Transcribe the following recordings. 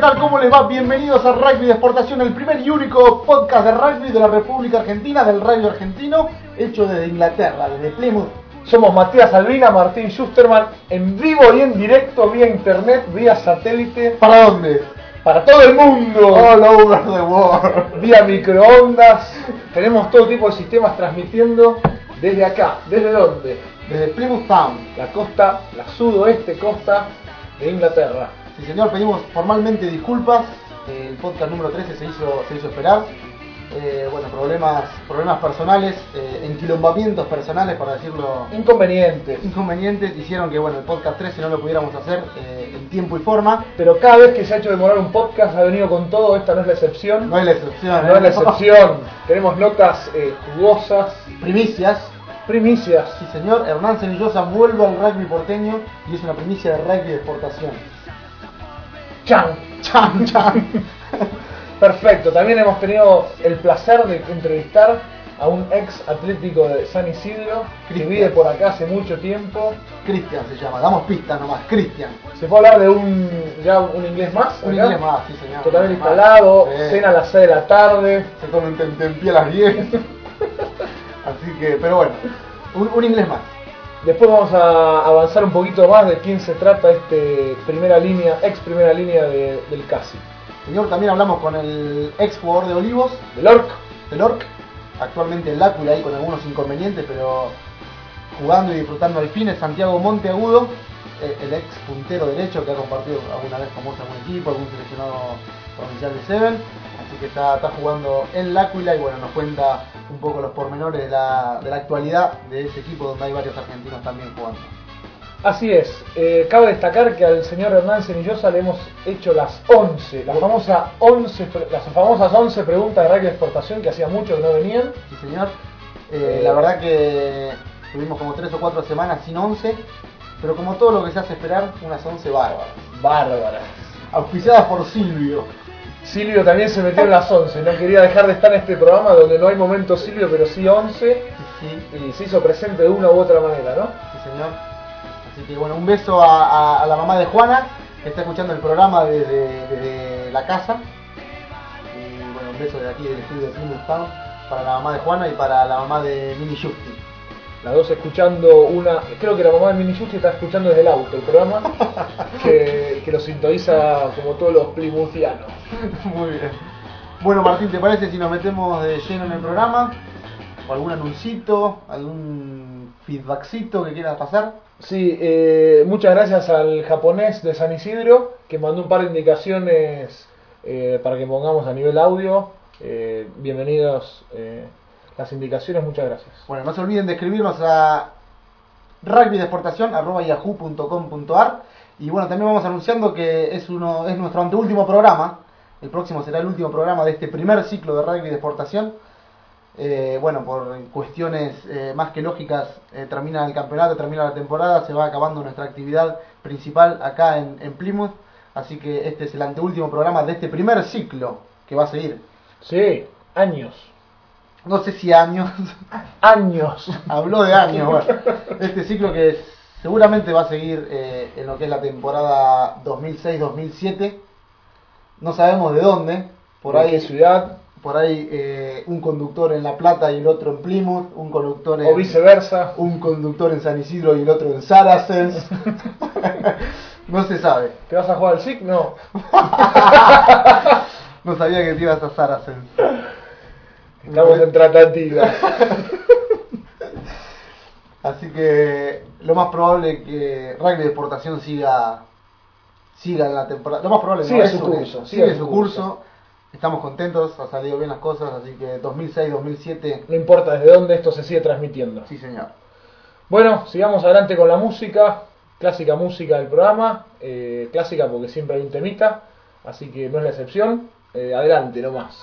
tal? ¿Cómo les va? Bienvenidos a Rugby de Exportación, el primer y único podcast de rugby de la República Argentina, del rugby argentino, hecho desde Inglaterra, desde Plymouth. Somos Matías Albina, Martín Schusterman, en vivo y en directo vía internet, vía satélite, ¿Para dónde? para todo el mundo, All over the world. vía microondas. Tenemos todo tipo de sistemas transmitiendo desde acá. ¿Desde dónde? Desde Plymouth Town. La costa, la sudoeste costa de Inglaterra. Sí, señor, pedimos formalmente disculpas. Eh, El podcast número 13 se hizo, se hizo esperar. Eh, bueno, problemas, problemas personales, eh, enquilombamientos personales, para decirlo Inconvenientes. inconvenientes, hicieron que bueno, el podcast 13 no lo pudiéramos hacer eh, en tiempo y forma. Pero cada vez que se ha hecho demorar un podcast ha venido con todo, esta no es la excepción. No es la excepción. No ¿eh? es la excepción. Tenemos notas eh, jugosas, Primicias. primicias. Sí, señor. Hernán Sevillosa vuelve al rugby porteño y es una primicia de rugby de exportación. ¡Chan! Chan, chan. Perfecto, también hemos tenido el placer de entrevistar a un ex atlético de San Isidro que Cristian. vive por acá hace mucho tiempo. Cristian se llama. Damos pistas nomás. Cristian. ¿Se puede hablar de un ya un inglés más? Un acá? inglés más, sí, señor. Totalmente instalado, Sí. cena a las 6 de la tarde. Se come un tentempié a las 10. Así que, pero bueno. Un, un inglés más. Después vamos a avanzar un poquito más de quién se trata este primera línea, ex primera línea de- del CASI. Señor, también hablamos con el ex jugador de Olivos, Del ORC, del ORC. Actualmente en Lácula ahí con algunos inconvenientes, pero jugando y disfrutando al fin es Santiago Monteagudo, eh, el ex puntero derecho que ha compartido alguna vez con vos algún equipo, algún seleccionado provincial de Seven. Así que está, está jugando en Lácula y bueno, nos cuenta un poco los pormenores de la, de la actualidad de ese equipo donde hay varios argentinos también jugando. Así es, eh, cabe destacar que al señor Hernán Cenillosa le hemos hecho las 11, las, famosa 11 pre- las famosas 11 preguntas de rugby de exportación que hacía mucho que no venían. Sí, señor. Eh, la verdad que tuvimos como 3 o 4 semanas sin 11, pero como todo lo que se hace esperar, unas 11 bárbaras. Bárbaras. Auspiciadas por Silvio. Silvio también se metió en las 11, no quería dejar de estar en este programa donde no hay momento Silvio, pero sí 11, Sí, y se hizo presente de una u otra manera, ¿no? sí, señor. Así que bueno, un beso a, a- a la mamá de Juana, que está escuchando el programa desde, desde la casa. Y bueno, un beso de aquí del estudio de Town para la mamá de Juana y para la mamá de Mini Justi. Las dos escuchando una, creo que la mamá de Mini Justi está escuchando desde el auto el programa, que, que lo sintoniza como todos los plymouthianos. Muy bien. Bueno, Martín, ¿te parece si nos metemos de lleno en el programa? ¿O algún anuncito? ¿Algún feedbackcito que quieras pasar? Sí, eh, muchas gracias al japonés de San Isidro que mandó un par de indicaciones eh, para que pongamos a nivel audio. Eh, bienvenidos las indicaciones, muchas gracias. Bueno, no se olviden de escribirnos a rugbydeexportación.yahoo.com.ar y bueno, también vamos anunciando que es, uno, es nuestro anteúltimo programa. El próximo será el último programa de este primer ciclo de rugby de exportación. Eh, bueno, por cuestiones eh, más que lógicas, eh, termina el campeonato, termina la temporada, se va acabando nuestra actividad principal acá en, en Plymouth. Así que este es el anteúltimo programa de este primer ciclo que va a seguir. Sí, años. No sé si años, Años. habló de años. Bueno, este ciclo que seguramente va a seguir eh, en lo que es la temporada 2006-2007. No sabemos de dónde. Por ¿De ahí qué ciudad? por ahí eh, un conductor en La Plata y el otro en Plymouth, un conductor en, O viceversa. un conductor en San Isidro y el otro en Saracens. no se sabe. ¿Te vas a jugar al SIC? No. No sabía que te ibas a Saracens. Estamos en tratativa. Así que lo más probable es que rugby de exportación siga siga en la temporada. Lo más probable Sigue es su un curso, sigue sigue su su curso. Estamos contentos, ha salido bien las cosas, así que 2006-2007, No importa desde dónde esto se sigue transmitiendo. sí señor. Bueno, sigamos adelante con la música, clásica música del programa, eh, clásica porque siempre hay un temita, así que no es la excepción. Eh, adelante, nomás.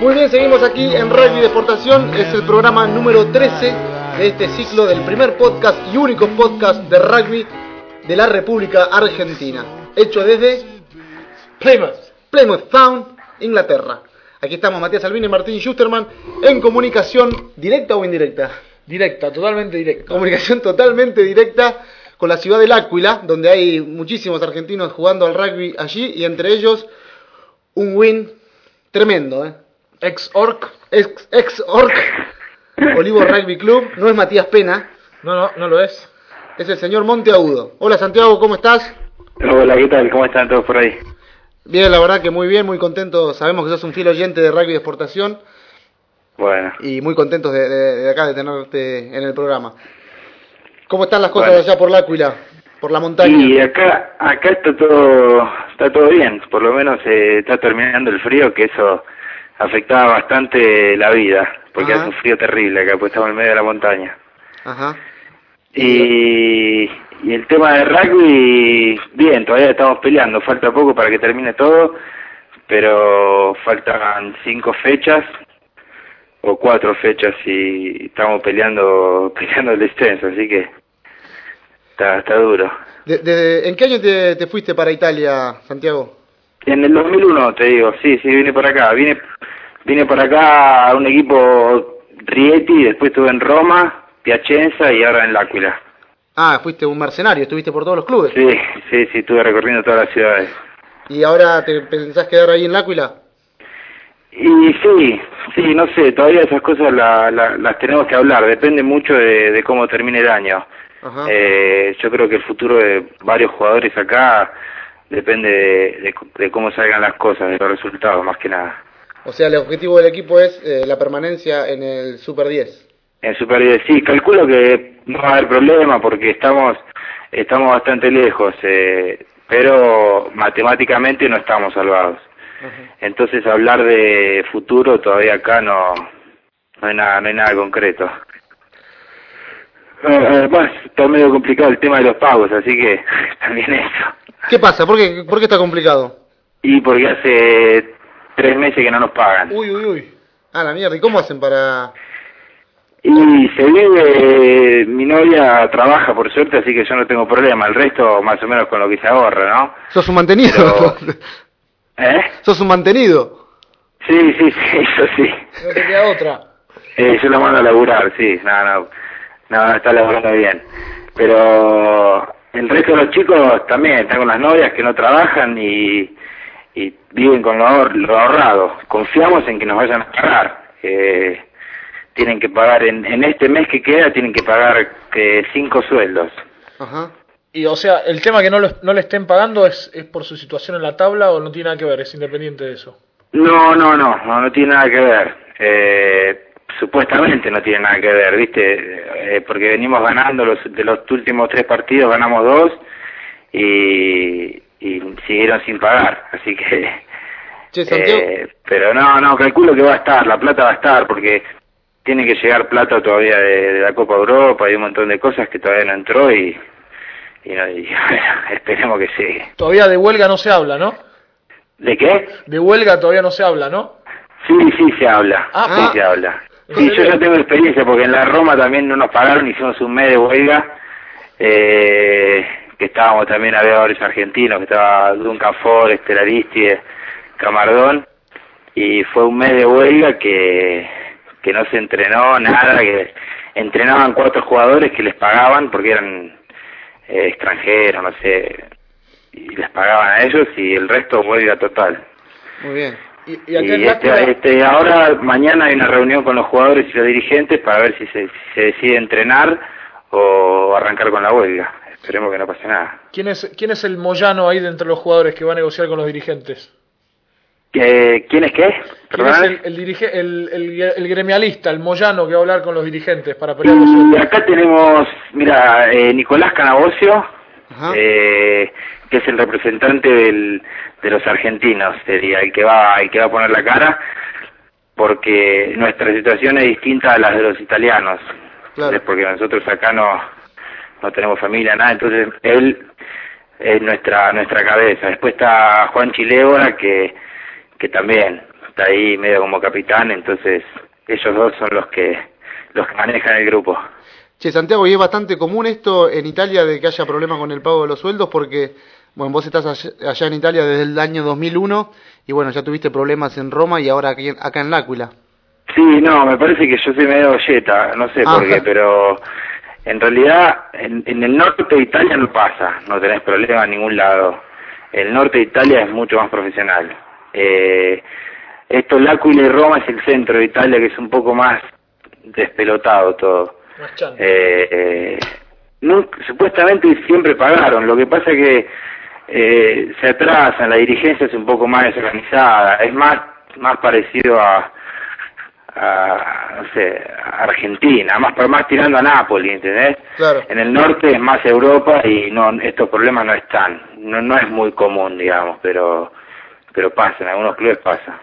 Muy bien, seguimos aquí en Rugby de Exportación. Es el programa número 13 de este ciclo del primer podcast y único podcast de rugby de la República Argentina. Hecho desde Plymouth. Plymouth Town, Inglaterra. Aquí estamos Matías Albini y Martín Schusterman en comunicación directa o indirecta. Directa, totalmente directa. Comunicación totalmente directa con la ciudad del Áquila, donde hay muchísimos argentinos jugando al rugby allí y entre ellos un win tremendo. ¿eh? Ex Orc. Ex, ex Orc Olivo Rugby Club, no es Matías Pena, No, no, no lo es. es el señor Monteagudo. Hola Santiago, ¿cómo estás? Hola, ¿qué tal? ¿Cómo están todos por ahí? Bien, la verdad que muy bien, muy contento. Sabemos que sos un fiel oyente de rugby de exportación Bueno, y muy contentos de, de- de acá de tenerte en el programa. ¿Cómo están las cosas Bueno. allá por la Áquila, por la montaña? y acá acá está todo está todo bien, por lo menos eh, está terminando el frío, que eso afectaba bastante la vida, porque Ajá. hace un frío terrible acá, pues estamos en medio de la montaña. Ajá. Y, y el tema de rugby, bien, todavía estamos peleando, falta poco para que termine todo, pero faltan cinco fechas o cuatro fechas y estamos peleando peleando el descenso, así que está, está duro. De- de- ¿En qué año te, te fuiste para Italia, Santiago? En el 2001, te digo, sí, sí, vine por acá, vine, vine por acá a un equipo Rieti, después estuve en Roma, Piacenza y ahora en L'Aquila. Ah, fuiste un mercenario, estuviste por todos los clubes. Sí, sí, sí, estuve recorriendo todas las ciudades. ¿Y ahora te pensás quedar ahí en la Áquila? Y sí, sí, no sé, todavía esas cosas la- la- las tenemos que hablar, depende mucho de, de cómo termine el año. Ajá. Eh, yo creo que el futuro de varios jugadores acá depende de, de- de cómo salgan las cosas, de los resultados, más que nada. O sea, el objetivo del equipo es eh, la permanencia en el Super 10. En Super 10, sí, calculo que no va a haber problema porque estamos estamos bastante lejos, eh, pero matemáticamente no estamos salvados. Entonces hablar de futuro todavía acá no, no hay nada, no hay nada concreto. Eh, Además está medio complicado el tema de los pagos, así que también eso. ¿Qué pasa? ¿Por qué, ¿Por qué está complicado? Y porque hace tres meses que no nos pagan. Uy, uy, uy. Ah, la mierda. ¿Y cómo hacen para...? Y se vive, mi novia trabaja por suerte, así que yo no tengo problema, el resto más o menos con lo que se ahorra, ¿no? ¿Sos un mantenido? ¿Eh? ¿Sos un mantenido? Sí, sí, sí, eso sí. No te queda otra. Eh, yo la mando a laburar, sí, no, no, no, está laburando bien. Pero el resto de los chicos también están con las novias que no trabajan y, y viven con lo, ahor- lo ahorrado. Confiamos en que nos vayan a pagar. Eh, tienen que pagar, en, en este mes que queda, tienen que pagar que cinco sueldos. Ajá. Y o sea, el tema que no, lo- no le estén pagando es, es por su situación en la tabla o no tiene nada que ver, es independiente de eso. No, no, no, no, no tiene nada que ver. Eh, supuestamente no tiene nada que ver, ¿viste? Eh, porque venimos ganando los, de los últimos tres partidos, ganamos dos y, y siguieron sin pagar, así que... Che, eh, pero no, no, calculo que va a estar, la plata va a estar, porque tiene que llegar plata todavía de, de la Copa Europa y un montón de cosas que todavía no entró y, y, no- y, bueno, esperemos que llegue. Todavía de huelga no se habla, ¿no? ¿De qué? De huelga todavía no se habla, ¿no? Sí, sí se habla. Ah, sí ah. se habla. ¿En Sí, yo ya tengo experiencia porque en la Roma también no nos pagaron, hicimos un mes de huelga, eh, que estábamos también, había varios argentinos, que estaba Duncan Ford, Estelaristi, Camardón, y fue un mes de huelga que, que no se entrenó nada, que entrenaban cuatro jugadores que les pagaban porque eran eh, extranjeros, no sé, y les pagaban a ellos y el resto huelga total. Muy bien. Y, y acá en Y este, este, ahora, mañana hay una reunión con los jugadores y los dirigentes para ver si se, si se decide entrenar o arrancar con la huelga. Esperemos que no pase nada. ¿quién, es, ¿quién es el Moyano ahí de entre los jugadores que va a negociar con los dirigentes? Eh, ¿Quién es qué? ¿Quién ¿Perdón? es el, el, dirige- el, el, el gremialista, el Moyano que va a hablar con los dirigentes para pelear los Y acá tenemos, mira, eh, Nicolás Canabocio, eh, que es el representante del, de los argentinos, sería el que va, el que va a poner la cara, porque nuestra situación es distinta a la de los italianos, Claro. Porque nosotros acá no, no tenemos familia, nada, entonces él es nuestra nuestra cabeza. Después está Juan Chilébora, que, que también está ahí medio como capitán, entonces ellos dos son los que los que manejan el grupo. Che, Santiago, y es bastante común esto en Italia de que haya problemas con el pago de los sueldos porque, bueno, vos estás allá, allá en Italia desde el año 2001 y, bueno, ya tuviste problemas en Roma y ahora aquí, en- acá en L'Aquila. Sí, no, me parece que yo soy medio yeta, no sé Ah. por qué, pero en realidad en, en el norte de Italia no pasa, no tenés problema en ningún lado. El norte de Italia es mucho más profesional. Eh, esto, L'Aquila y Roma es el centro de Italia que es un poco más despelotado todo. Más. Eh, eh, nunca- supuestamente siempre pagaron, lo que pasa es que eh, se atrasan, la dirigencia es un poco más desorganizada, es más, más parecido a, a, no sé, a Argentina, más, más tirando a Nápoles, ¿entendés? Claro. En el norte es más Europa y no estos problemas no están, no, no es muy común, digamos, pero pero pasa, en algunos clubes pasa.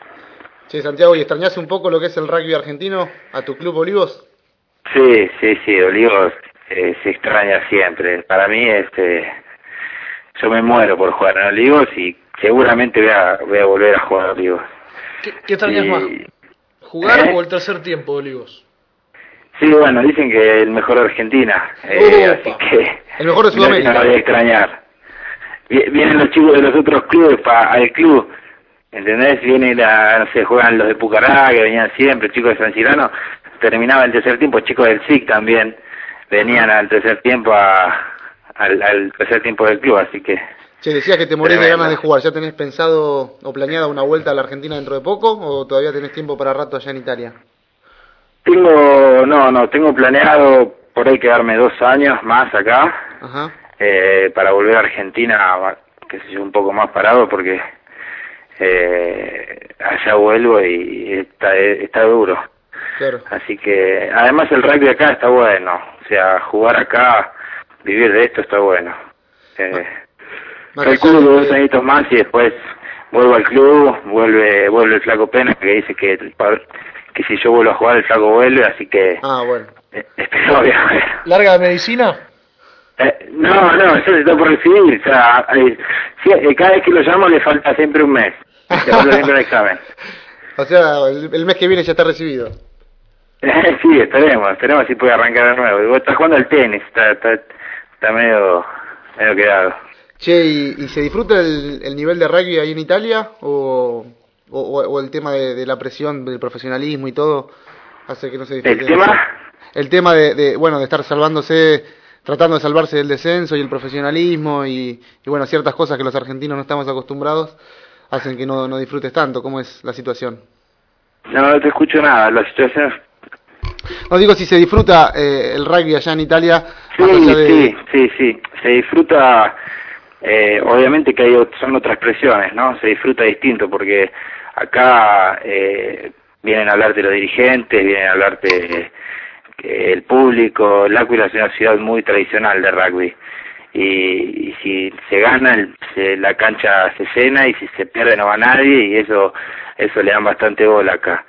Che, Santiago, ¿y extrañás un poco lo que es el rugby argentino a tu club Olivos? Sí, sí, sí, Olivos eh, se extraña siempre. Para mí, este, yo me muero por jugar en Olivos y seguramente voy a, voy a volver a jugar a Olivos. ¿Qué, qué extrañas Y- más? ¿Jugar ¿Eh? o el tercer tiempo, Olivos? Sí, bueno, dicen que el mejor de Argentina, eh, así que El mejor de no, Sudamérica. no lo voy a extrañar. Vi- Vienen los chicos de los otros clubes pa- al club, ¿entendés? Vienen, a, no sé, juegan los de Pucará, que venían siempre, chicos de San Cirano, terminaba el tercer tiempo, chicos del SIC también venían al tercer tiempo a, al, al tercer tiempo del club, así que Che, decías que te morís de ganas de jugar. ¿Ya tenés pensado o planeada una vuelta a la Argentina dentro de poco o todavía tenés tiempo para rato allá en Italia? tengo, no, no, tengo planeado por ahí quedarme dos años más acá, Ajá. eh, para volver a Argentina, que sé yo, un poco más parado porque eh, allá vuelvo y está, está duro. Claro. Así que, además el rugby acá está bueno, o sea, jugar acá, vivir de esto está bueno. Eh, calculo de dos añitos más y después vuelvo al club, vuelve vuelve el flaco Pena que dice que, que si yo vuelvo a jugar el flaco vuelve, así que Ah, bueno. eh, espero que- ¿Larga de medicina? Eh, no, no, eso está por recibir. O sea, eh, eh, cada vez que lo llamo le falta siempre un mes. Le falta siempre un examen. O sea, el, el mes que viene ya está recibido. Eh, sí, esperemos, esperemos si puede arrancar de nuevo. Y vos estás jugando al tenis, está, está, está medio, medio quedado. Che, ¿y, y se disfruta el, el nivel de rugby ahí en Italia? ¿O, o, o el tema de, de la presión, del profesionalismo y todo hace que no se disfrute? ¿El tema? El tema de, de, bueno, de estar salvándose, tratando de salvarse del descenso y el profesionalismo y, y bueno, ciertas cosas que los argentinos no estamos acostumbrados hacen que no, no disfrutes tanto. ¿Cómo es la situación? No, no te escucho nada. La situación No digo si se disfruta eh, el rugby allá en Italia. Sí, de- sí, sí, sí. Se disfruta, eh, obviamente que hay, son otras presiones, ¿no? Se disfruta distinto porque acá eh, vienen a hablarte los dirigentes, vienen a hablarte que el público. L'Aquila es una ciudad muy tradicional de rugby. Y, y si se gana, el- se- la cancha se llena y si se pierde no va nadie y eso, eso le dan bastante bola acá.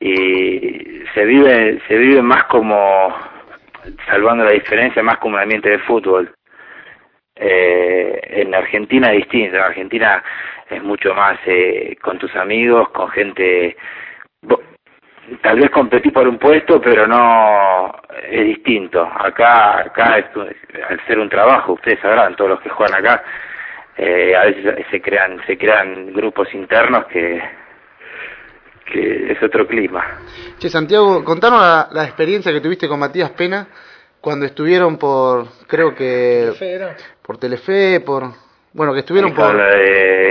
Y se vive, se vive más como, salvando la diferencia, más como un ambiente de fútbol. Eh, en Argentina es distinto, en Argentina es mucho más eh, con tus amigos, con gente, tal vez competís por un puesto, pero no es distinto. Acá, acá es, al ser un trabajo, ustedes sabrán, todos los que juegan acá, eh, a veces se crean, se crean grupos internos que, que es otro clima. Che, Santiago, contanos la, la experiencia que tuviste con Matías Pena cuando estuvieron por, creo que, Fera. por Telefe, por... Bueno, que estuvieron con, por...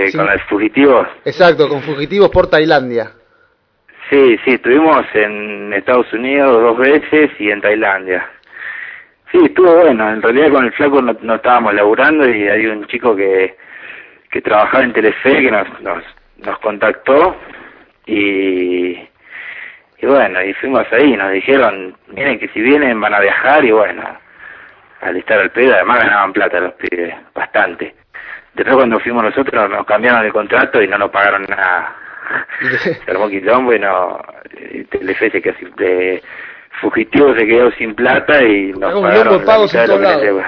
Sí. con los fugitivos. Exacto, con fugitivos por Tailandia. Sí, sí, estuvimos en Estados Unidos dos veces y en Tailandia. Sí, estuvo bueno. En realidad con el flaco no, no estábamos laburando y hay un chico que, que trabajaba en Telefe que nos, nos, nos contactó y, y bueno, y fuimos ahí. Nos dijeron, miren que si vienen van a viajar y bueno, al estar al pedo, además ganaban plata los pibes, bastante. Después cuando fuimos nosotros nos cambiaron el contrato y no nos pagaron nada. se armó quilombo y no, eh, Telefe se quedó sin, de, Fugitivo se quedó sin plata y nos Está pagaron quilombo de pagos en todos lados.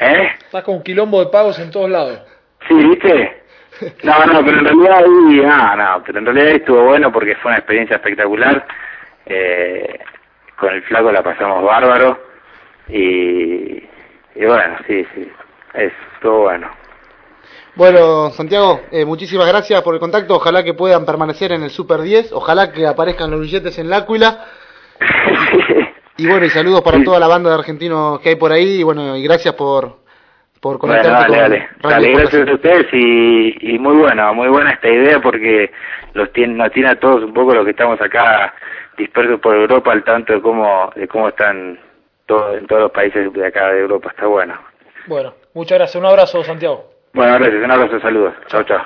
¿Eh? Estás con quilombo de pagos en todos lados. Sí, ¿viste? No, no, pero en realidad ahí, no, no, pero en realidad estuvo bueno porque fue una experiencia espectacular. Eh, con el flaco la pasamos bárbaro y, y bueno, sí, sí, es, estuvo bueno. Bueno, Santiago, eh, muchísimas gracias por el contacto. Ojalá que puedan permanecer en el Super 10. Ojalá que aparezcan los billetes en L'Aquila. Y bueno, y saludos para toda la banda de argentinos que hay por ahí. Y bueno, y gracias por, por Bueno, conectarte dale, con dale. Radio Dale, gracias a ustedes y, y muy buena, muy buena esta idea porque los tiene, nos tiene a todos un poco los que estamos acá dispersos por Europa al tanto de cómo, de cómo están todos, en todos los países de acá de Europa. Está bueno. Bueno, muchas gracias. Un abrazo, Santiago. Bueno, gracias. Un abrazo, saludos. Chao, chao.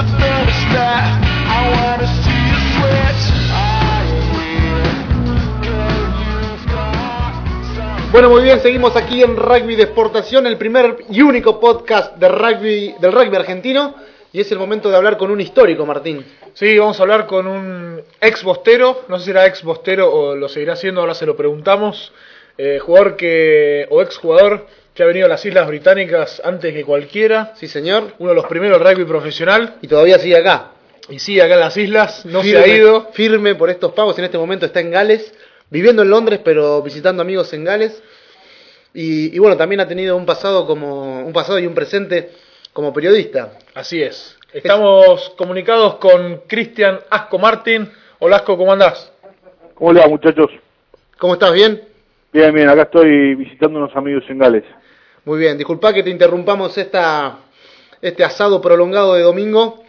I wanna see you girl, you've got Bueno, muy bien, seguimos aquí en Rugby de Exportación, el primer y único podcast de rugby, del rugby argentino. Y es el momento de hablar con un histórico, Martín. Sí, vamos a hablar con un ex bostero, no sé si era ex bostero o lo seguirá haciendo, ahora se lo preguntamos. Eh, jugador que, o ex jugador que ha venido a las Islas Británicas antes que cualquiera, Sí, señor. uno de los primeros rugby profesional, Y todavía sigue acá. y sigue acá en las islas, no firme, se ha ido. Firme por estos pagos. En este momento está en Gales, viviendo en Londres, pero visitando amigos en Gales. Y, y bueno, también ha tenido un pasado como un pasado y un presente como periodista. Así es. Estamos comunicados con Cristian Asco Martín. Hola Asco, ¿cómo andás? ¿Cómo le va, muchachos? ¿Cómo estás? ¿Bien? Bien, bien, acá estoy visitando unos amigos en Gales. Muy bien. Disculpa que te interrumpamos esta, este asado prolongado de domingo.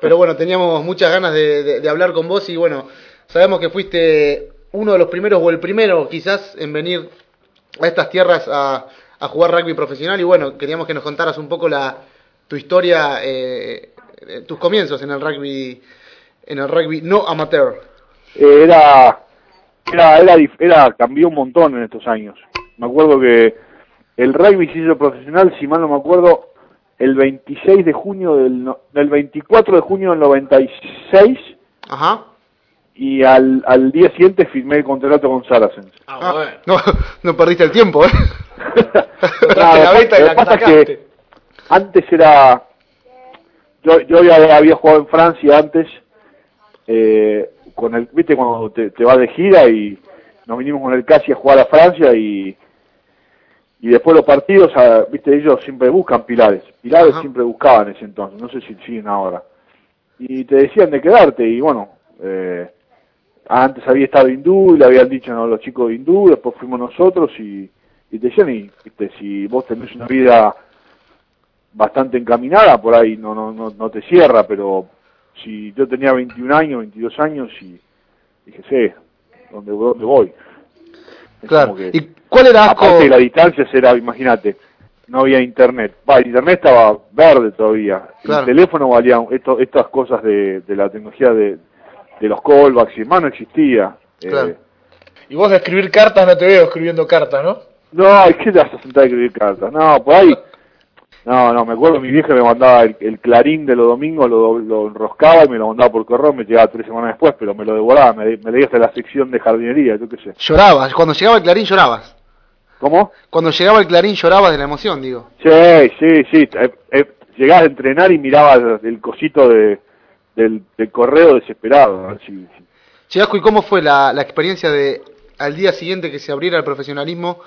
Pero bueno, teníamos muchas ganas de, hablar con vos y bueno, sabemos que fuiste uno de los primeros o el primero quizás en venir a estas tierras a, jugar rugby profesional y bueno, queríamos que nos contaras un poco la, tu historia, eh, eh, tus comienzos en el rugby, en el rugby no amateur. Eh, era, era, era, era, cambió un montón en estos años. Me acuerdo que el rugby se hizo profesional, si mal no me acuerdo, el 26 de junio del, no- del 24 de junio del 96 Ajá. y al, al día siguiente firmé el contrato con Saracens. Ah, no, no perdiste el tiempo, ¿eh? La beta y lo la que pasa es que antes era yo yo ya había jugado en Francia antes eh, con el viste cuando te, te vas de gira y nos vinimos con el casi a jugar a Francia y y después los partidos viste ellos siempre buscan pilares pilares Ajá. siempre buscaban en ese entonces no sé si siguen ahora y te decían de quedarte y bueno eh, antes había estado hindú y le habían dicho no, los chicos de hindú, después fuimos nosotros y, y te decían, y, viste, si vos tenés una vida bastante encaminada, por ahí no, no, no, no te cierra, pero si yo tenía 21 años, 22 años y dije, sí, ¿dónde, dónde voy? Es Claro. como que- ¿Y cuál era Asco? Aparte de la distancia era, imagínate, no había internet. Va, el internet estaba verde todavía. Claro. El teléfono valía, esto, estas cosas de, de la tecnología de, de los callbacks y demás no existía. Eh, Claro. Y vos de escribir cartas no te veo escribiendo cartas, ¿no? no, es que te vas a sentar a escribir cartas. No, por ahí. No, no, me acuerdo mi vieja me mandaba el, el clarín de los domingos, lo, lo enroscaba y me lo mandaba por correo, me llegaba tres semanas después, pero me lo devoraba, me, me leía hasta la sección de jardinería, yo qué sé. Llorabas. Cuando llegaba el clarín llorabas. ¿Cómo? Cuando llegaba el clarín llorabas de la emoción, digo. Sí, sí, sí. Eh, eh, llegabas a entrenar y mirabas el cosito de, del, del correo desesperado. Asco, ¿y cómo fue la, la experiencia de al día siguiente que se abriera el profesionalismo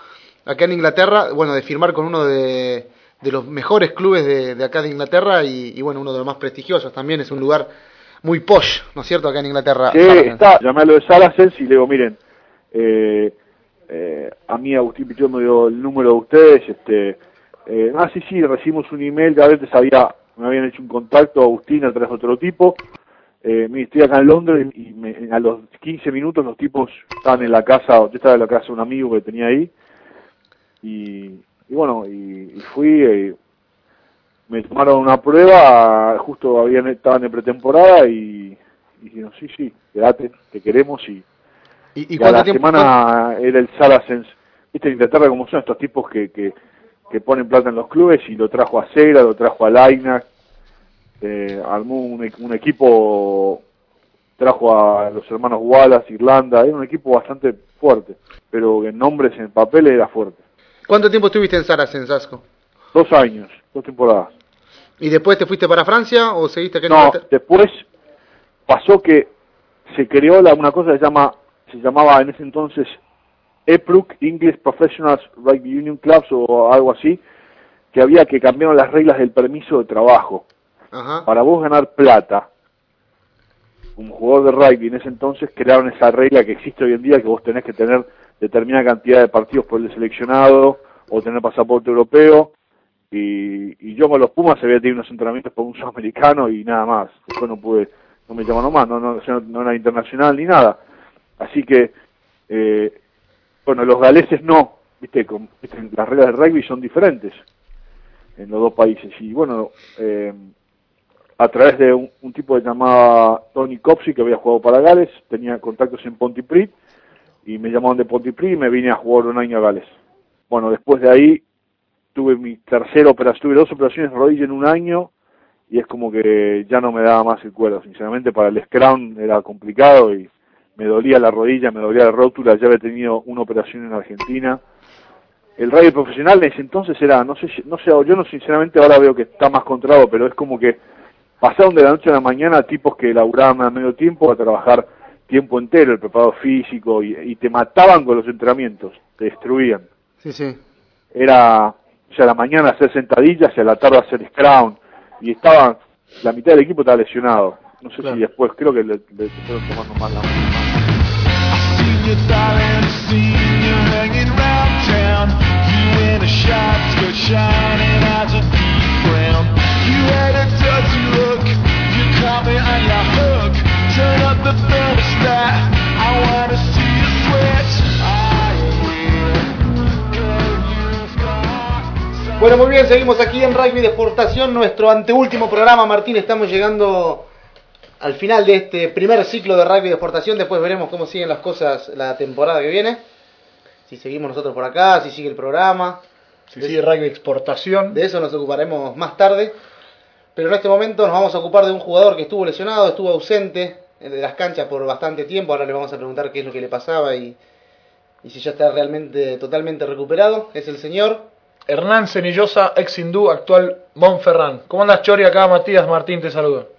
acá en Inglaterra? Bueno, de firmar con uno de, de los mejores clubes de, de acá de Inglaterra y, y, bueno, uno de los más prestigiosos también. Es un lugar muy posh, ¿no es cierto? Acá en Inglaterra. Sí, Saracens. está. Llamé a lo de Saracens y le digo, miren, eh, eh, a mí Agustín Pichón me dio el número de ustedes. este eh, Ah, sí, sí, recibimos un email de a veces había, me habían hecho un contacto Agustín a través de otro tipo. Eh, mire, estoy acá en Londres y me- a los 15 minutos los tipos estaban en la casa, yo estaba en la casa de un amigo que tenía ahí. Y, y bueno, y, y fui, eh, me tomaron una prueba, justo habían estaban en pretemporada y, y dijeron, sí, sí, quédate, te queremos y, ¿Y, y y a la tiempo? semana era el Saracens, viste en Inglaterra como son estos tipos que, que, que ponen plata en los clubes y lo trajo a Cera, lo trajo a Laina, eh, armó un, e- un equipo, trajo a los hermanos Wallace, Irlanda, era un equipo bastante fuerte, pero en nombres, en papel era fuerte. ¿Cuánto tiempo estuviste en Saracens, Asco? Dos años, dos temporadas. ¿Y después te fuiste para Francia o seguiste acá en No, Inglaterra? después pasó que se creó la, una cosa que se llama, se llamaba en ese entonces EPRUC, English Professionals Rugby Union Clubs o algo así, que había que cambiar las reglas del permiso de trabajo. Ajá. Para vos ganar plata, como jugador de rugby en ese entonces crearon esa regla que existe hoy en día, que vos tenés que tener determinada cantidad de partidos por el seleccionado o tener pasaporte europeo. Y, y yo con los Pumas había tenido unos entrenamientos por un sudamericano y nada más. Después no pude, no me llamaron más, no, no, no era internacional ni nada. Así que, eh, bueno, los galeses no, viste, con, las reglas del rugby son diferentes en los dos países. Y bueno, eh, a través de un, un tipo que llamaba Tony Copsey, que había jugado para Gales, tenía contactos en Pontypridd, y me llamaron de Pontypridd y me vine a jugar un año a Gales. Bueno, después de ahí tuve mi tercera operación, tuve dos operaciones de rodilla en un año, y es como que ya no me daba más el cuero, sinceramente para el scrum era complicado y me dolía la rodilla, me dolía la rótula, ya había tenido una operación en Argentina. El rugby profesional en ese entonces era, no sé, no sé, yo no sinceramente ahora veo que está más controlado, pero es como que pasaron de la noche a la mañana tipos que laburaban a medio tiempo a trabajar tiempo entero, el preparado físico, y, y te mataban con los entrenamientos, te destruían. Sí, sí. Era, o sea, a la mañana hacer sentadillas y a la tarde hacer scrum, y estaba, la mitad del equipo estaba lesionado. No sé Claro. si después, creo que le, le fueron tomando más la Seen Turn up the thermostat, I wanna see you sweat. I will, girl, you've got some- Bueno, muy bien, seguimos aquí en Rugby de Exportación, nuestro anteúltimo programa, Martín, estamos llegando al final de este primer ciclo de Rugby de Exportación, después veremos cómo siguen las cosas la temporada que viene, si seguimos nosotros por acá, si sigue el programa, Si sigue rugby exportación. de eso nos ocuparemos más tarde, pero en este momento nos vamos a ocupar de un jugador que estuvo lesionado, estuvo ausente de las canchas por bastante tiempo, ahora le vamos a preguntar qué es lo que le pasaba y, y si ya está realmente totalmente recuperado, es el señor Hernán Cenillosa, ex hindú, actual Monferrán. ¿Cómo andas, Chori? Acá Matías Martín te saludo.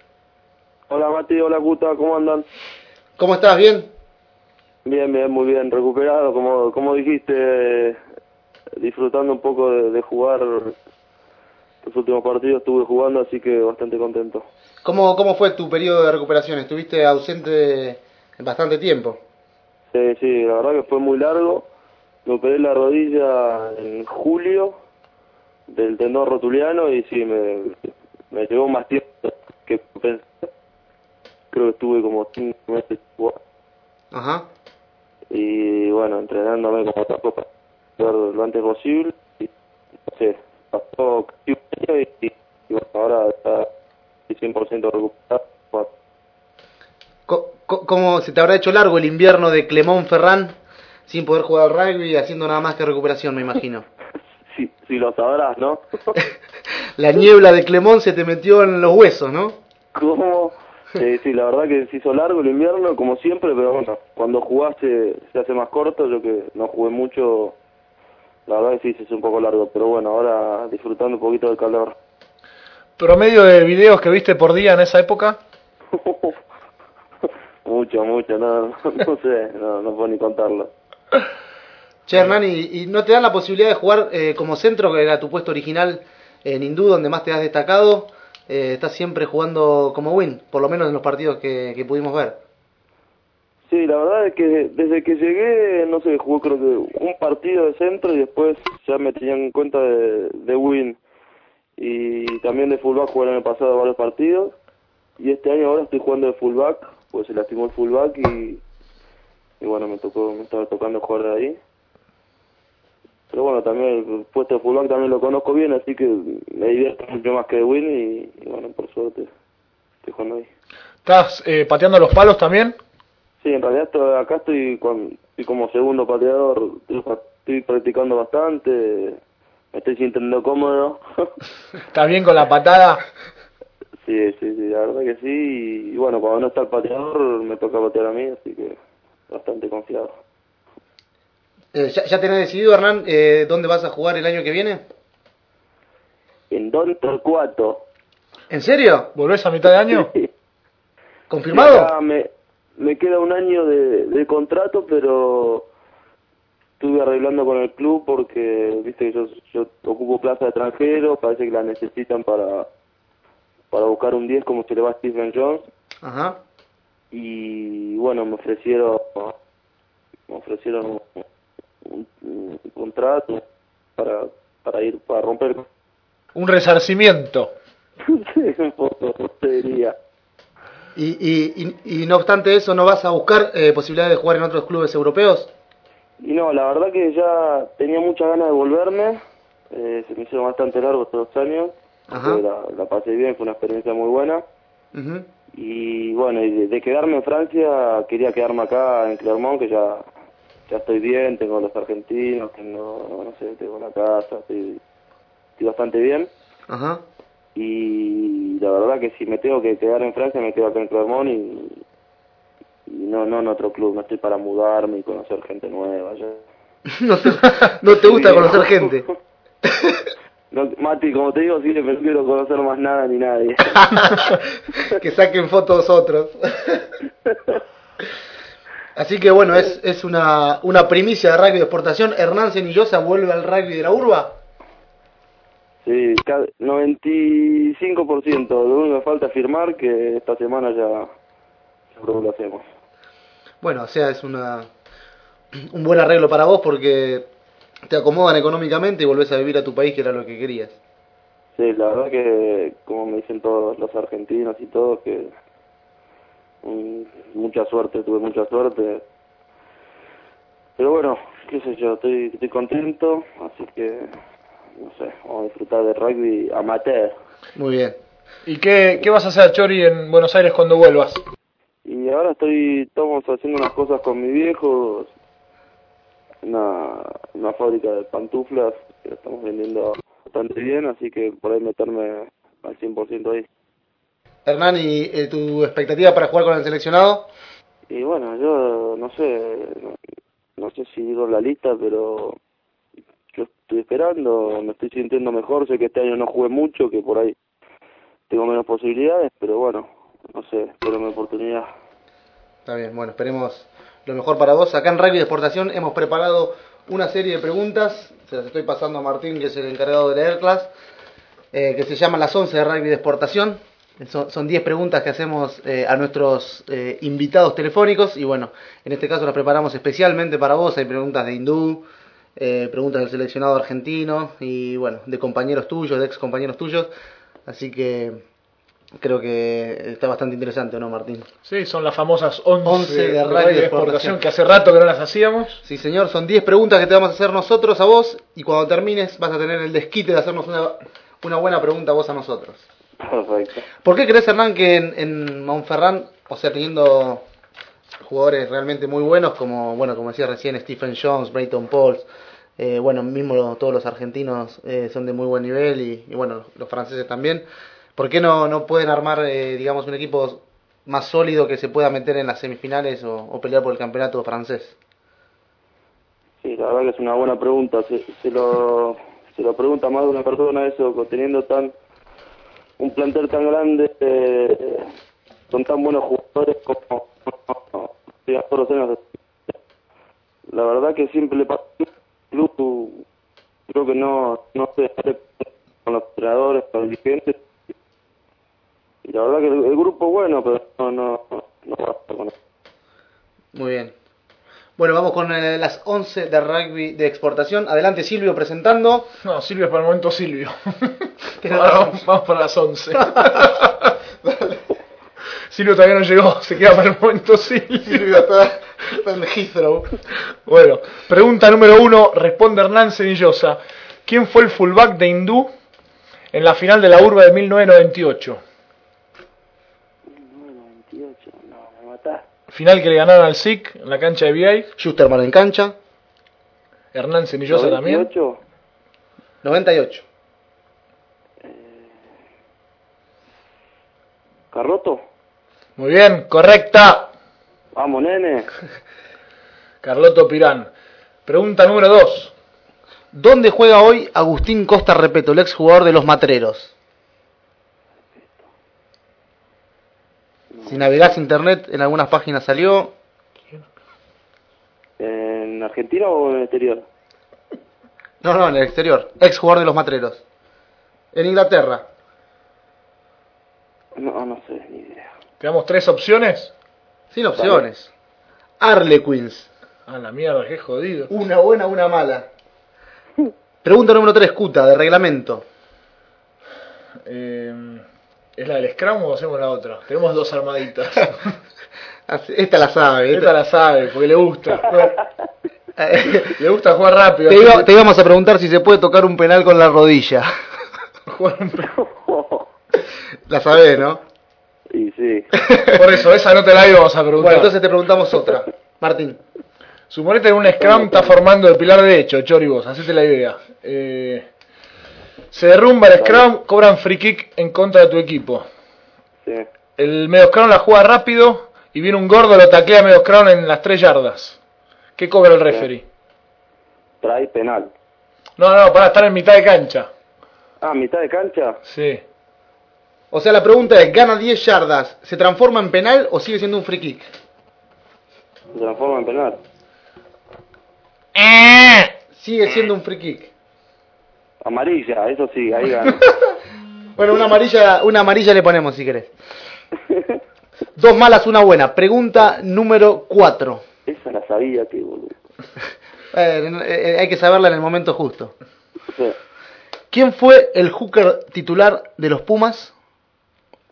Hola Mati, hola Guta, ¿cómo andan? ¿Cómo estás? ¿Bien? Bien, bien, muy bien, recuperado, como, como dijiste, eh, disfrutando un poco de, de jugar los últimos partidos, estuve jugando, así que bastante contento. ¿Cómo, ¿Cómo fue tu periodo de recuperación? ¿Estuviste ausente bastante tiempo. Sí, sí, la verdad que fue muy largo. Me operé la rodilla en julio del tendón rotuliano y sí, me, me llevó más tiempo que pensé. Creo que estuve como cinco meses jugando. Ajá. y bueno, entrenándome como loco para estar lo antes posible. Y, no sé, pasó casi un año y, y bueno, ahora está 100% recuperado. Bueno, ¿Cómo se te habrá hecho largo el invierno de Clemón Ferrán sin poder jugar al rugby y haciendo nada más que recuperación, me imagino? si, si lo sabrás, ¿no? La niebla de Clemón se te metió en los huesos, ¿no? ¿Cómo? Sí, sí, la verdad que se hizo largo el invierno, como siempre, pero bueno, cuando jugás se, se hace más corto, yo que no jugué mucho, la verdad que sí, se hizo un poco largo, pero bueno, ahora disfrutando un poquito del calor. ¿Promedio de videos que viste por día en esa época? mucho, mucho, no, no sé, no, no puedo ni contarlo. Che, Hernán, ¿y, y no te dan la posibilidad de jugar eh, como centro, que era tu puesto original en Hindú, donde más te has destacado? Eh, estás siempre jugando como win, por lo menos en los partidos que, que pudimos ver. Sí, la verdad es que desde que llegué, no sé, jugué creo que un partido de centro y después ya me tenían en cuenta de, de win. Y también de fullback jugué el año pasado varios partidos. Y este año ahora estoy jugando de fullback, pues se lastimó el fullback y, y bueno, me tocó, me estaba tocando jugar de ahí. Pero bueno, también el puesto de fullback también lo conozco bien, así que me divierto mucho más que de win y, y bueno, por suerte estoy jugando ahí. ¿Estás eh, pateando los palos también? Sí, en realidad estoy- acá estoy, con, estoy como segundo pateador, estoy, pa- estoy practicando bastante, me estoy sintiendo cómodo. ¿Estás bien con la patada? sí, sí, sí, la verdad que sí. Y, bueno, cuando no está el pateador me toca patear a mí, así que bastante confiado. Eh, ¿ya, ya tenés decidido, Hernán, eh, dónde vas a jugar el año que viene? En Don Torcuato. ¿En serio? ¿Volvés a mitad de año? ¿Confirmado? Acá me, me queda un año de, de contrato, pero estuve arreglando con el club porque, viste que yo, yo ocupo plaza de extranjero, parece que la necesitan para, para buscar un 10 como se le va a Stephen Jones. Ajá. Y bueno, me ofrecieron, me ofrecieron un, un- un contrato para, para ir, para romper. Un resarcimiento. un poco. Y, y, y, y no obstante eso, ¿no vas a buscar eh, posibilidades de jugar en otros clubes europeos? Y no, la verdad que ya tenía muchas ganas de volverme. Eh, se me hicieron bastante largos estos años. La, la pasé bien, fue una experiencia muy buena. Y bueno, y de, de quedarme en Francia, quería quedarme acá en Clermont, que ya, ya estoy bien, tengo los argentinos, tengo, no sé, tengo la casa, estoy, estoy bastante bien. Ajá. Y la verdad que si me tengo que quedar en Francia, me quedo acá en Clermont y no, no en otro club, no estoy para mudarme y conocer gente nueva. ya. no, te, no te gusta conocer gente. No, Mati, como te digo, sí, no quiero conocer más nada ni nadie. que saquen fotos otros. Así que bueno, es, es una, una primicia de rugby de exportación. Hernán Cenillosa vuelve al rugby de la urba. Sí, ca- 95%. Lo único que falta es firmar que esta semana ya que lo hacemos. Bueno, o sea, es una un buen arreglo para vos porque te acomodan económicamente y volvés a vivir a tu país que era lo que querías. Sí, la verdad que, como me dicen todos los argentinos y todos, que mm, mucha suerte, tuve mucha suerte. Pero bueno, qué sé yo, estoy, estoy contento, así que, no sé, vamos a disfrutar del rugby amateur. Muy bien. ¿Y qué, qué vas a hacer, Chori, en Buenos Aires cuando vuelvas? Y ahora estoy, estamos haciendo unas cosas con mi viejo, una, una fábrica de pantuflas que la estamos vendiendo bastante bien, así que por ahí meterme al 100% ahí. Hernán, ¿y eh, tu expectativa para jugar con el seleccionado? Y bueno, yo no sé, no, no sé si digo la lista, pero yo estoy esperando, me estoy sintiendo mejor, sé que este año no jugué mucho, que por ahí tengo menos posibilidades, pero bueno, no sé, espero mi oportunidad. Está bien, bueno, esperemos lo mejor para vos. Acá en Rugby de Exportación hemos preparado una serie de preguntas, se las estoy pasando a Martín, que es el encargado de leerlas, eh, que se llama Las 11 de Rugby de Exportación. Son son 10 preguntas que hacemos eh, a nuestros eh, invitados telefónicos y bueno, en este caso las preparamos especialmente para vos. Hay preguntas de hindú, eh, preguntas del seleccionado argentino y bueno, de compañeros tuyos, de ex compañeros tuyos. Así que creo que está bastante interesante, ¿o ¿no, Martín? Sí, son las famosas 11, 11 de radio de exportación. que hace rato que no las hacíamos. Sí, señor, son 10 preguntas que te vamos a hacer nosotros a vos y cuando termines vas a tener el desquite de hacernos una, una buena pregunta vos a nosotros. Perfecto. ¿Por qué crees, Hernán, que en, en Montferrand, o sea, teniendo jugadores realmente muy buenos, como, bueno, como decía recién, Stephen Jones, Brayton Pauls, eh, bueno, mismo todos los argentinos eh, son de muy buen nivel y, y, bueno, los franceses también, ¿por qué no, no pueden armar, eh, digamos, un equipo más sólido que se pueda meter en las semifinales o, pelear por el campeonato francés? Sí, la verdad que es una buena pregunta. Se, se lo, se lo pregunta más de una persona eso, teniendo tan un plantel tan grande, eh, con tan buenos jugadores como. La verdad que siempre le pasa club, creo que no, no se con los entrenadores, con los dirigentes. Y la verdad que el, el grupo es bueno, pero no, no, no basta con eso. Muy bien. Bueno, vamos con eh, las 11 de rugby de exportación. Adelante Silvio presentando. No, Silvio es para el momento Silvio. Ahora vamos, vamos para las 11. Silvio todavía no llegó, se queda para el momento Silvio. Silvio está, está en Heathrow. Bueno, pregunta número uno, responde Hernán Senillosa. ¿Quién fue el fullback de Hindú en la final de la urba de 1998? 98, Final que le ganaron al SIC en la cancha de VI. Schusterman en cancha. Hernán Senillosa también. 98, 98. Carroto, Muy bien, correcta. vamos nene. Carloto Pirán. Pregunta número dos. ¿Dónde juega hoy Agustín Costa Repeto, el ex jugador de los Matreros? Si navegás internet, en algunas páginas salió. ¿En Argentina o en el exterior? No, no, en el exterior. Ex jugador de los Matreros. En Inglaterra. No, no sé, ni idea. Te damos tres opciones. Sin opciones. Harlequins. Ah, la mierda, qué jodido. Una buena, una mala. Pregunta número 3, Cuta, de reglamento. Eh, ¿Es la del Scrum o hacemos la otra? Tenemos dos armaditas. Así- Esta la sabe. Esta la sabe, porque le gusta. Le gusta jugar rápido. te, iba- te íbamos a preguntar si se puede tocar un penal con la rodilla. La sabés, ¿no? y sí, Por eso, esa no te la íbamos a preguntar. Bueno, entonces te preguntamos otra. Martín. Suponete que un Scrum está formando el pilar derecho, Chori, vos, hacete la idea. Eh, se derrumba el Scrum, cobran free kick en contra de tu equipo. sí. El medio Scrum la juega rápido y viene un gordo, lo taclea a medio Scrum en las tres yardas. ¿Qué cobra el referee? Trae penal. No, no, para estar en mitad de cancha. Ah, mitad de cancha. Sí. O sea, la pregunta es, ¿gana 10 yardas? ¿Se transforma en penal o sigue siendo un free kick? Se transforma en penal. Sigue siendo un free kick. Amarilla, eso sí, ahí gana. Bueno, una amarilla, una amarilla le ponemos si querés. Dos malas, una buena. Pregunta número 4. Esa la sabía que boludo. hay que saberla en el momento justo. Sí. ¿Quién fue el hooker titular de los Pumas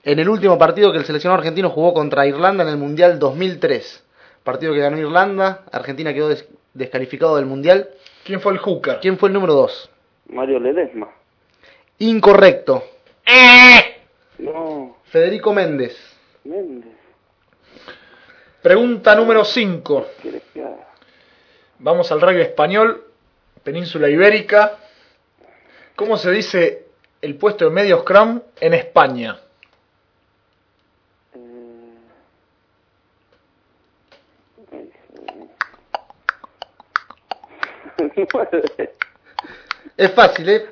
en el último partido que el seleccionado argentino jugó contra Irlanda en el Mundial 2003? Partido que ganó Irlanda, Argentina quedó des- descalificado del Mundial. ¿Quién fue el hooker? ¿Quién fue el número 2? Mario Ledesma. Incorrecto. No, Federico Méndez. Méndez. Pregunta número 5. ¿Quieres que haga? Vamos al rugby español, península ibérica. ¿Cómo se dice el puesto de medio scrum en España? Es fácil, ¿eh?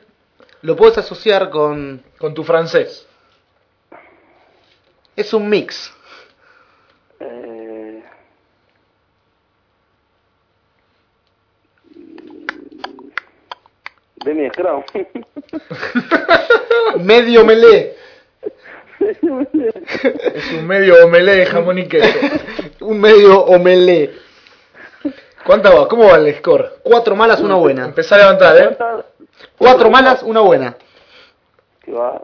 Lo puedes asociar con... Con tu francés. Es un mix. Eh, Scrum. Medio melé. Es un medio omelé de jamón y queso. Un medio omelé. ¿Cuánto va? ¿Cómo va el score? Cuatro malas, una buena. Empezá a levantar, ¿eh? Cuatro malas, una buena. Qué va.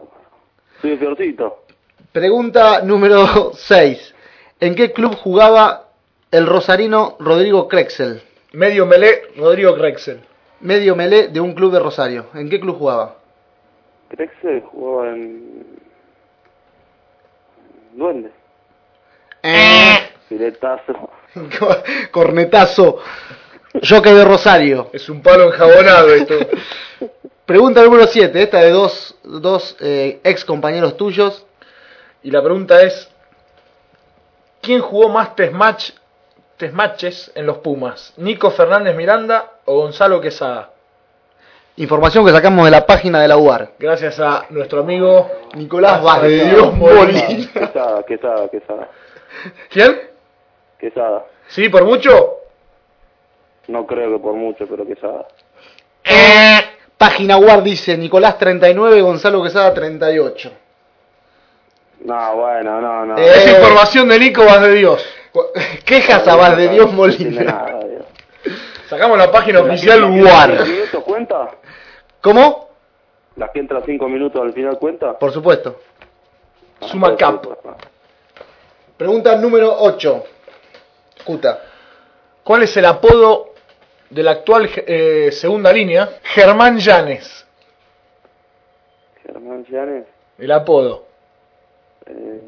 Soy peorcito. Pregunta número 6. ¿En qué club jugaba el rosarino Rodrigo Krexel? Medio omelé, Rodrigo Krexel. Medio melé de un club de Rosario. ¿En qué club jugaba? ¿Crees que jugaba en. Duende? Eh. Filetazo. Cornetazo. Jockey de Rosario. Es un palo enjabonado esto. Pregunta número 7. Esta de dos, dos eh, ex compañeros tuyos. Y la pregunta es: ¿Quién jugó más test, match, test matches en los Pumas? ¿Nico Fernández Miranda o Gonzalo Quesada? Información que sacamos de la página de la UAR. Gracias a nuestro amigo Nicolás Vaz de Vázquez Dios Molina. Quesada, quesada, quesada. ¿Quién? Quesada. ¿Sí, por mucho? No creo que por mucho, pero quesada. Página UAR dice Nicolás 39, Gonzalo Quesada 38. No, bueno, no, no. Eh, Es información de Nico Vaz de Dios. Quejas a Vaz de Dios No tiene Molina. nada, Dios. Sacamos la página oficial ¿Cinco UAR. minutos cuenta? ¿Cómo? ¿Las que entran cinco minutos al final cuenta? Por supuesto. Suma Ah, cap. sí, pues, Pregunta número 8. Cuta. ¿Cuál es el apodo de la actual eh, segunda línea? Germán Llanes. Germán Llanes. El apodo. Eh.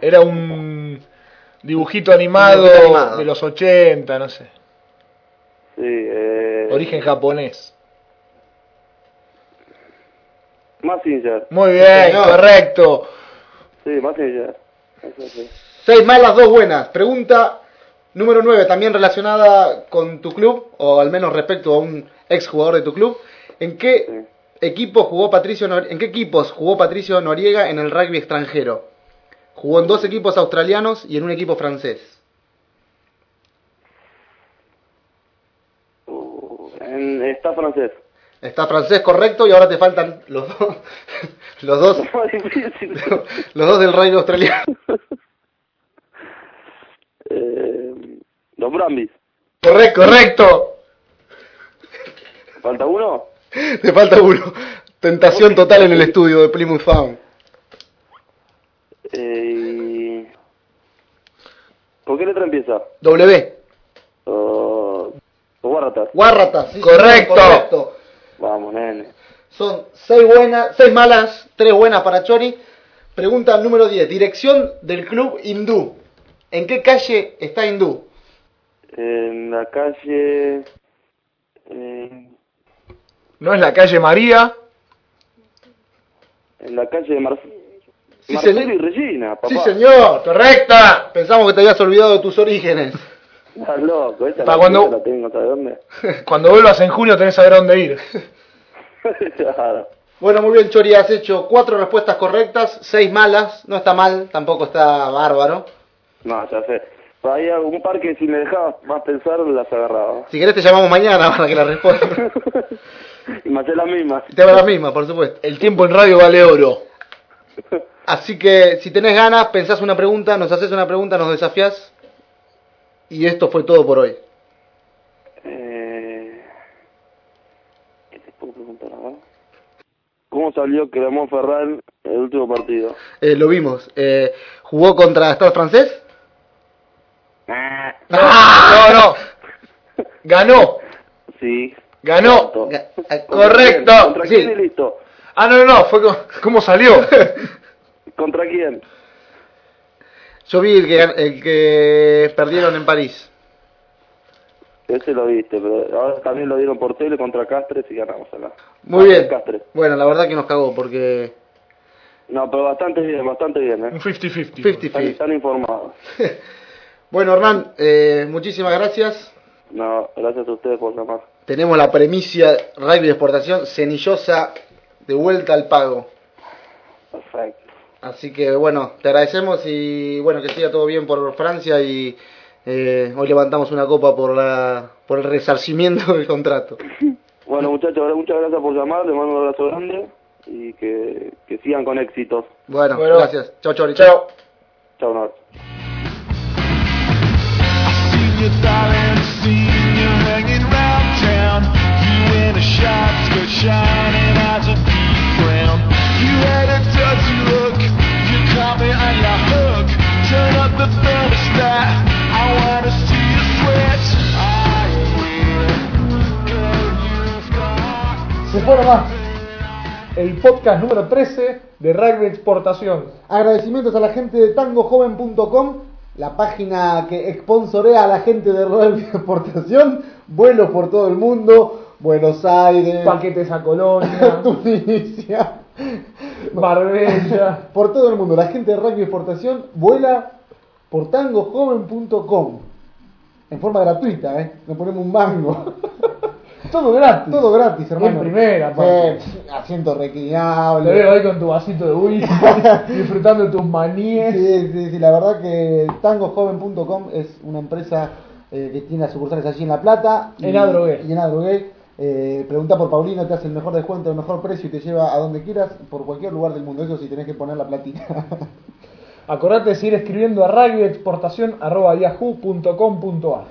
Era un dibujito animado, de los 80, no sé. Sí, eh. Origen japonés. Massinger. Muy bien, correcto. Sí, Massinger. Sí. 6 malas, 2 buenas. Pregunta número 9, también relacionada con tu club, o al menos respecto a un ex jugador de tu club. ¿En qué Sí. equipo jugó Patricio Nor- en qué equipos jugó Patricio Noriega en el rugby extranjero? Jugó en dos equipos australianos y en un equipo francés. Uh, en, está francés. Está francés correcto y ahora te faltan los dos los dos los dos del rugby australiano. eh, los Brambis. Correcto, correcto. ¿Falta uno? Te falta uno. Tentación total en el estudio de Plymouth Sound. Eh, ¿Con qué letra empieza? W. Uh, Guarratas. Guarrata, sí, Correcto. correcto. Vamos, nene. Son seis buenas, seis malas, tres buenas para Chori. Pregunta número 10. Dirección del club hindú. ¿En qué calle está hindú? En la calle... eh, No es la calle María. en la calle de Mar Sí, Marcelo señor. y Regina, papá. Sí, señor. Correcta. Pensamos que te habías olvidado de tus orígenes. Estás loco, esa la, cuando- la tengo, ¿sabes dónde? Cuando vuelvas en junio tenés que saber a dónde ir. claro. Bueno, muy bien, Chori. Has hecho cuatro respuestas correctas, seis malas. No está mal, tampoco está bárbaro. No, ya sé. Hay algún par que si me dejabas más pensar, las agarraba. Si querés te llamamos mañana para que la respondas. y me hacé la misma. Te hago la misma, por supuesto. El tiempo en radio vale oro. Así que si tenés ganas, pensás una pregunta, nos haces una pregunta, nos desafiás. Y esto fue todo por hoy. Eh... ¿Qué te puedo preguntar ahora? ¿Cómo salió Clermont Ferrand en el último partido? Eh, lo vimos. Eh, ¿Jugó contra Stade francés? Ah, No, no. Ganó. Sí. Ganó. Ga- ah, Correcto. ¿Contra Sí. quién y listo? Ah, no, no, no. Fue co- ¿Cómo salió? ¿Contra quién? Yo vi el que, el que perdieron en París. Ese lo viste, pero ahora también lo dieron por tele contra Castres y ganamos acá. Muy bien. Castres. Bueno, la verdad que nos cagó porque No, pero bastante bien, bastante bien, Un ¿eh? 50-50. 50 Están, están informados. Bueno, Hernán, eh, muchísimas gracias. No, gracias a ustedes por llamar. Tenemos la premicia rugby de exportación cenillosa de vuelta al pago. Perfecto. Así que bueno, te agradecemos y bueno, que siga todo bien por Francia y eh, hoy levantamos una copa por la por el resarcimiento del contrato. Bueno, muchachos, muchas gracias por llamar. Les mando un abrazo grande. y que, que sigan con éxitos. Bueno, Bueno. gracias. Chao, Chori. Chao. Chao, Se fue nomás. El podcast número 13 de Rugby Exportación. Agradecimientos a la gente de tangojoven.com, la página que sponsorea a la gente de Royal Exportación, vuelos por todo el mundo, Buenos Aires, Paquetes a Colonia, Tunisia, Marbella. por todo el mundo. La gente de Rugby Exportación vuela por tangojoven.com en forma gratuita, ¿eh? No ponemos un mango. Todo gratis. Todo gratis, hermano. En primera, aparte. Sí, asiento Te reclinable. veo ahí con tu vasito de whisky, disfrutando de tus maníes. Sí, sí, sí, la verdad que tangojoven.com es una empresa eh, que tiene las sucursales allí en La Plata. y- En Adrogué. Y en Adrogué. Eh, pregunta por Paulino, te hace el mejor descuento, el mejor precio y te lleva a donde quieras, por cualquier lugar del mundo. Eso sí, tenés que poner la platita. Acordate de seguir escribiendo a rugbyexportación.yahoo.com.ar